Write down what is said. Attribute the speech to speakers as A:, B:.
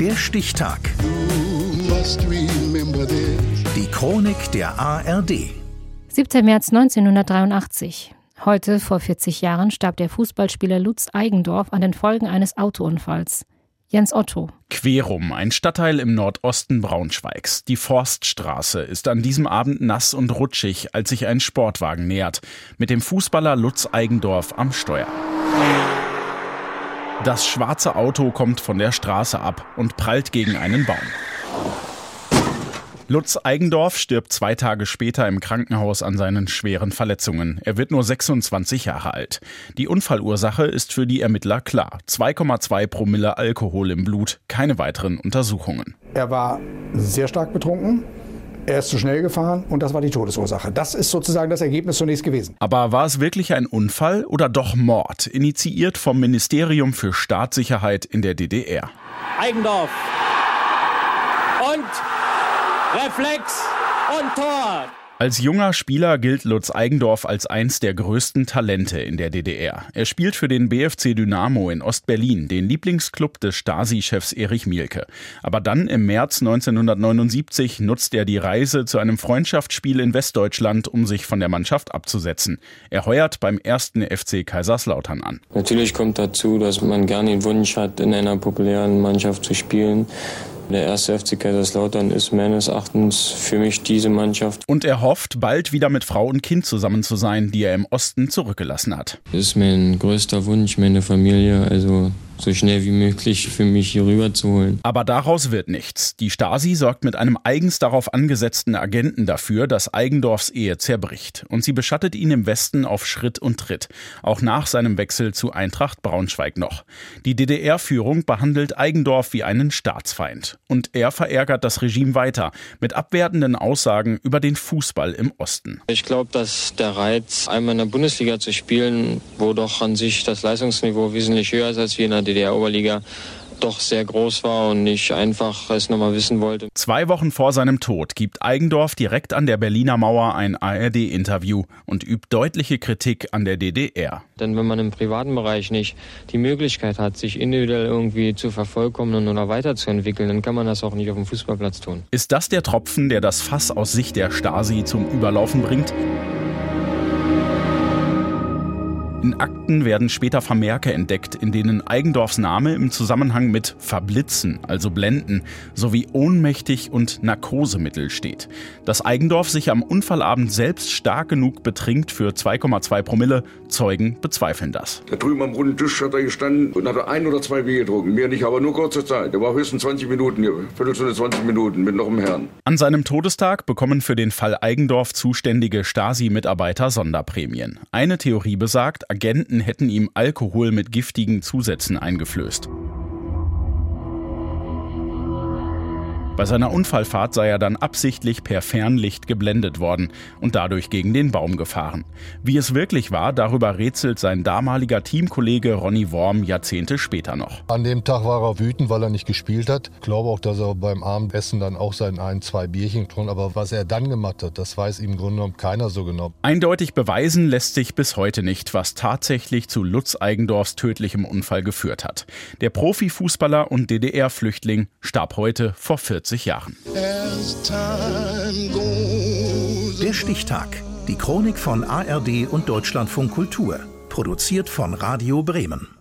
A: Der Stichtag. Die Chronik der ARD.
B: 7. März 1983. Heute, vor 40 Jahren, starb der Fußballspieler Lutz Eigendorf an den Folgen eines Autounfalls. Jens Otto.
C: Querum, ein Stadtteil im Nordosten Braunschweigs. Die Forststraße ist an diesem Abend nass und rutschig, als sich ein Sportwagen nähert. Mit dem Fußballer Lutz Eigendorf am Steuer. Das schwarze Auto kommt von der Straße ab und prallt gegen einen Baum. Lutz Eigendorf stirbt zwei Tage später im Krankenhaus an seinen schweren Verletzungen. Er wird nur 26 Jahre alt. Die Unfallursache ist für die Ermittler klar. 2,2 Promille Alkohol im Blut, keine weiteren Untersuchungen.
D: Er war sehr stark betrunken. Er ist zu schnell gefahren und das war die Todesursache. Das ist sozusagen das Ergebnis zunächst gewesen.
C: Aber war es wirklich ein Unfall oder doch Mord, initiiert vom Ministerium für Staatssicherheit in der DDR?
E: Eigendorf. Und Reflex und Tor.
C: Als junger Spieler gilt Lutz Eigendorf als eins der größten Talente in der DDR. Er spielt für den BFC Dynamo in Ostberlin, den Lieblingsclub des Stasi-Chefs Erich Mielke. Aber dann im März 1979 nutzt er die Reise zu einem Freundschaftsspiel in Westdeutschland, um sich von der Mannschaft abzusetzen. Er heuert beim ersten FC Kaiserslautern an.
F: Natürlich kommt dazu, dass man gerne den Wunsch hat, in einer populären Mannschaft zu spielen. Der erste FC Kaiserslautern ist meines Erachtens für mich diese Mannschaft.
C: Und er hofft, bald wieder mit Frau und Kind zusammen zu sein, die er im Osten zurückgelassen hat.
F: Das ist mein größter Wunsch, meine Familie, also so schnell wie möglich für mich hier rüber zu holen.
C: Aber daraus wird nichts. Die Stasi sorgt mit einem eigens darauf angesetzten Agenten dafür, dass Eigendorfs Ehe zerbricht. Und sie beschattet ihn im Westen auf Schritt und Tritt. Auch nach seinem Wechsel zu Eintracht Braunschweig noch. Die DDR-Führung behandelt Eigendorf wie einen Staatsfeind. Und er verärgert das Regime weiter mit abwertenden Aussagen über den Fußball im Osten.
F: Ich glaube, dass der Reiz, einmal in der Bundesliga zu spielen, wo doch an sich das Leistungsniveau wesentlich höher ist als wir in der DDR-Oberliga doch sehr groß war und ich einfach es nochmal wissen wollte.
C: Zwei Wochen vor seinem Tod gibt Eigendorf direkt an der Berliner Mauer ein ARD-Interview und übt deutliche Kritik an der DDR.
F: Denn wenn man im privaten Bereich nicht die Möglichkeit hat, sich individuell irgendwie zu vervollkommnen oder weiterzuentwickeln, dann kann man das auch nicht auf dem Fußballplatz tun.
C: Ist das der Tropfen, der das Fass aus Sicht der Stasi zum Überlaufen bringt? In Akten werden später Vermerke entdeckt, in denen Eigendorfs Name im Zusammenhang mit Verblitzen, also Blenden, sowie ohnmächtig und Narkosemittel steht. Dass Eigendorf sich am Unfallabend selbst stark genug betrinkt für 2,2 Promille, Zeugen bezweifeln das.
G: Da drüben am runden Tisch hat er gestanden und hat ein oder zwei Bier getrunken. Mehr nicht, aber nur kurze Zeit. Er war höchstens 20 Minuten hier, Viertelstunde 20 Minuten mit noch einem Herrn.
C: An seinem Todestag bekommen für den Fall Eigendorf zuständige Stasi-Mitarbeiter Sonderprämien. Eine Theorie besagt, Agenten hätten ihm Alkohol mit giftigen Zusätzen eingeflößt. Bei seiner Unfallfahrt sei er dann absichtlich per Fernlicht geblendet worden und dadurch gegen den Baum gefahren. Wie es wirklich war, darüber rätselt sein damaliger Teamkollege Ronny Worm Jahrzehnte später noch.
H: An dem Tag war er wütend, weil er nicht gespielt hat. Ich glaube auch, dass er beim Abendessen dann auch sein ein, zwei Bierchen getrunken Aber was er dann gemacht hat, das weiß im Grunde genommen keiner so genau.
C: Eindeutig beweisen lässt sich bis heute nicht, was tatsächlich zu Lutz Eigendorfs tödlichem Unfall geführt hat. Der Profifußballer und DDR-Flüchtling starb heute vor 40 40 Jahren.
A: Der Stichtag. Die Chronik von ARD und Deutschlandfunk Kultur. Produziert von Radio Bremen.